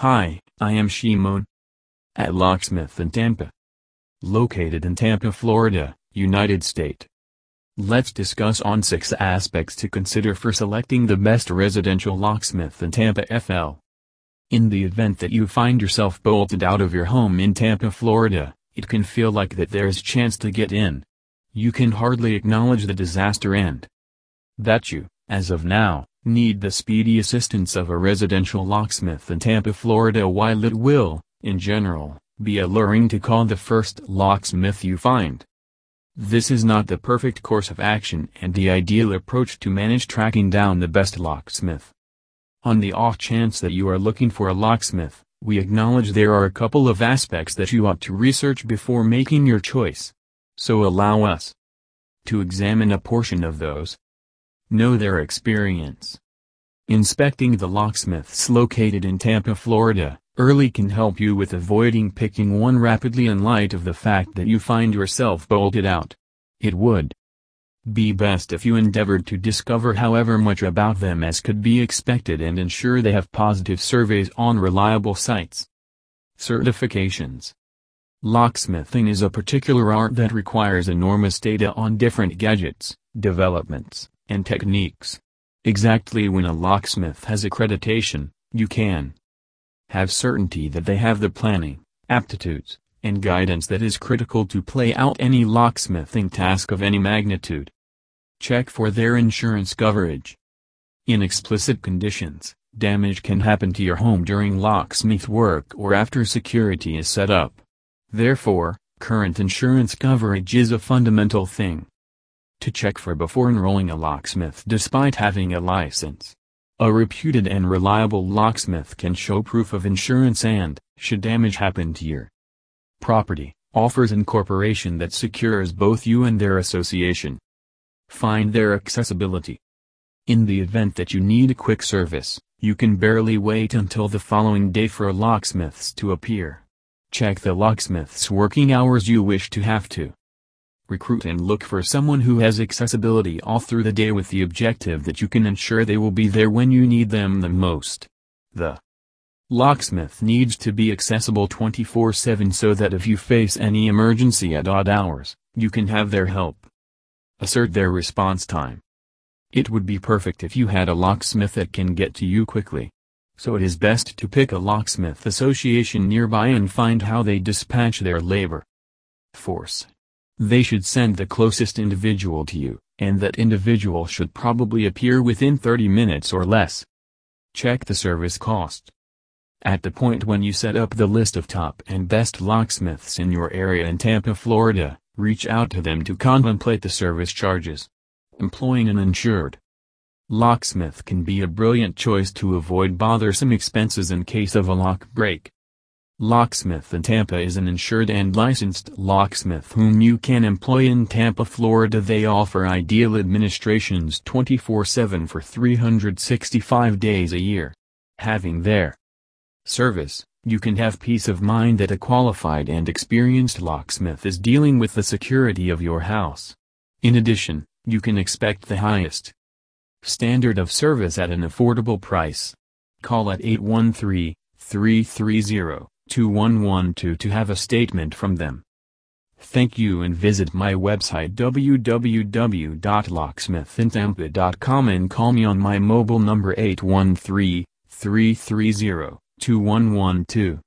Hi, I am Shimon. At Locksmith in Tampa. Located in Tampa, Florida, United States. Let's discuss on 6 aspects to consider for selecting the best residential locksmith in Tampa FL. In the event that you find yourself bolted out of your home in Tampa, Florida, it can feel like that there's chance to get in. You can hardly acknowledge the disaster and that you, as of now, need the speedy assistance of a residential locksmith in Tampa, Florida while it will, in general, be alluring to call the first locksmith you find. This is not the perfect course of action and the ideal approach to manage tracking down the best locksmith. On the off chance that you are looking for a locksmith, we acknowledge there are a couple of aspects that you ought to research before making your choice. So allow us to examine a portion of those. Know their experience. Inspecting the locksmiths located in Tampa, Florida, early can help you with avoiding picking one rapidly in light of the fact that you find yourself bolted out. It would be best if you endeavored to discover however much about them as could be expected and ensure they have positive surveys on reliable sites. Certifications Locksmithing is a particular art that requires enormous data on different gadgets, developments, and techniques. Exactly when a locksmith has accreditation, you can have certainty that they have the planning, aptitudes, and guidance that is critical to play out any locksmithing task of any magnitude. Check for their insurance coverage. In explicit conditions, damage can happen to your home during locksmith work or after security is set up. Therefore, current insurance coverage is a fundamental thing to check for before enrolling a locksmith despite having a license. A reputed and reliable locksmith can show proof of insurance and, should damage happen to your property, offers incorporation that secures both you and their association. Find their accessibility. In the event that you need a quick service, you can barely wait until the following day for locksmiths to appear. Check the locksmith's working hours you wish to have to recruit and look for someone who has accessibility all through the day with the objective that you can ensure they will be there when you need them the most. The locksmith needs to be accessible 24-7 so that if you face any emergency at odd hours, you can have their help. Assert their response time. It would be perfect if you had a locksmith that can get to you quickly. So it is best to pick a locksmith association nearby and find how they dispatch their labor force. They should send the closest individual to you, and that individual should probably appear within 30 minutes or less. Check the service cost. At the point when you set up the list of top and best locksmiths in your area in Tampa, Florida, reach out to them to contemplate the service charges. Employing an insured locksmith can be a brilliant choice to avoid bothersome expenses in case of a lock break. Locksmith in Tampa is an insured and licensed locksmith whom you can employ in Tampa, Florida. They offer ideal administrations 24-7 for 365 days a year. Having their service, you can have peace of mind that a qualified and experienced locksmith is dealing with the security of your house. In addition, you can expect the highest standard of service at an affordable price. Call at 813 330 2112 to have a statement from them. Thank you and visit my website www.locksmithintampa.com and call me on my mobile number 813-330-2112.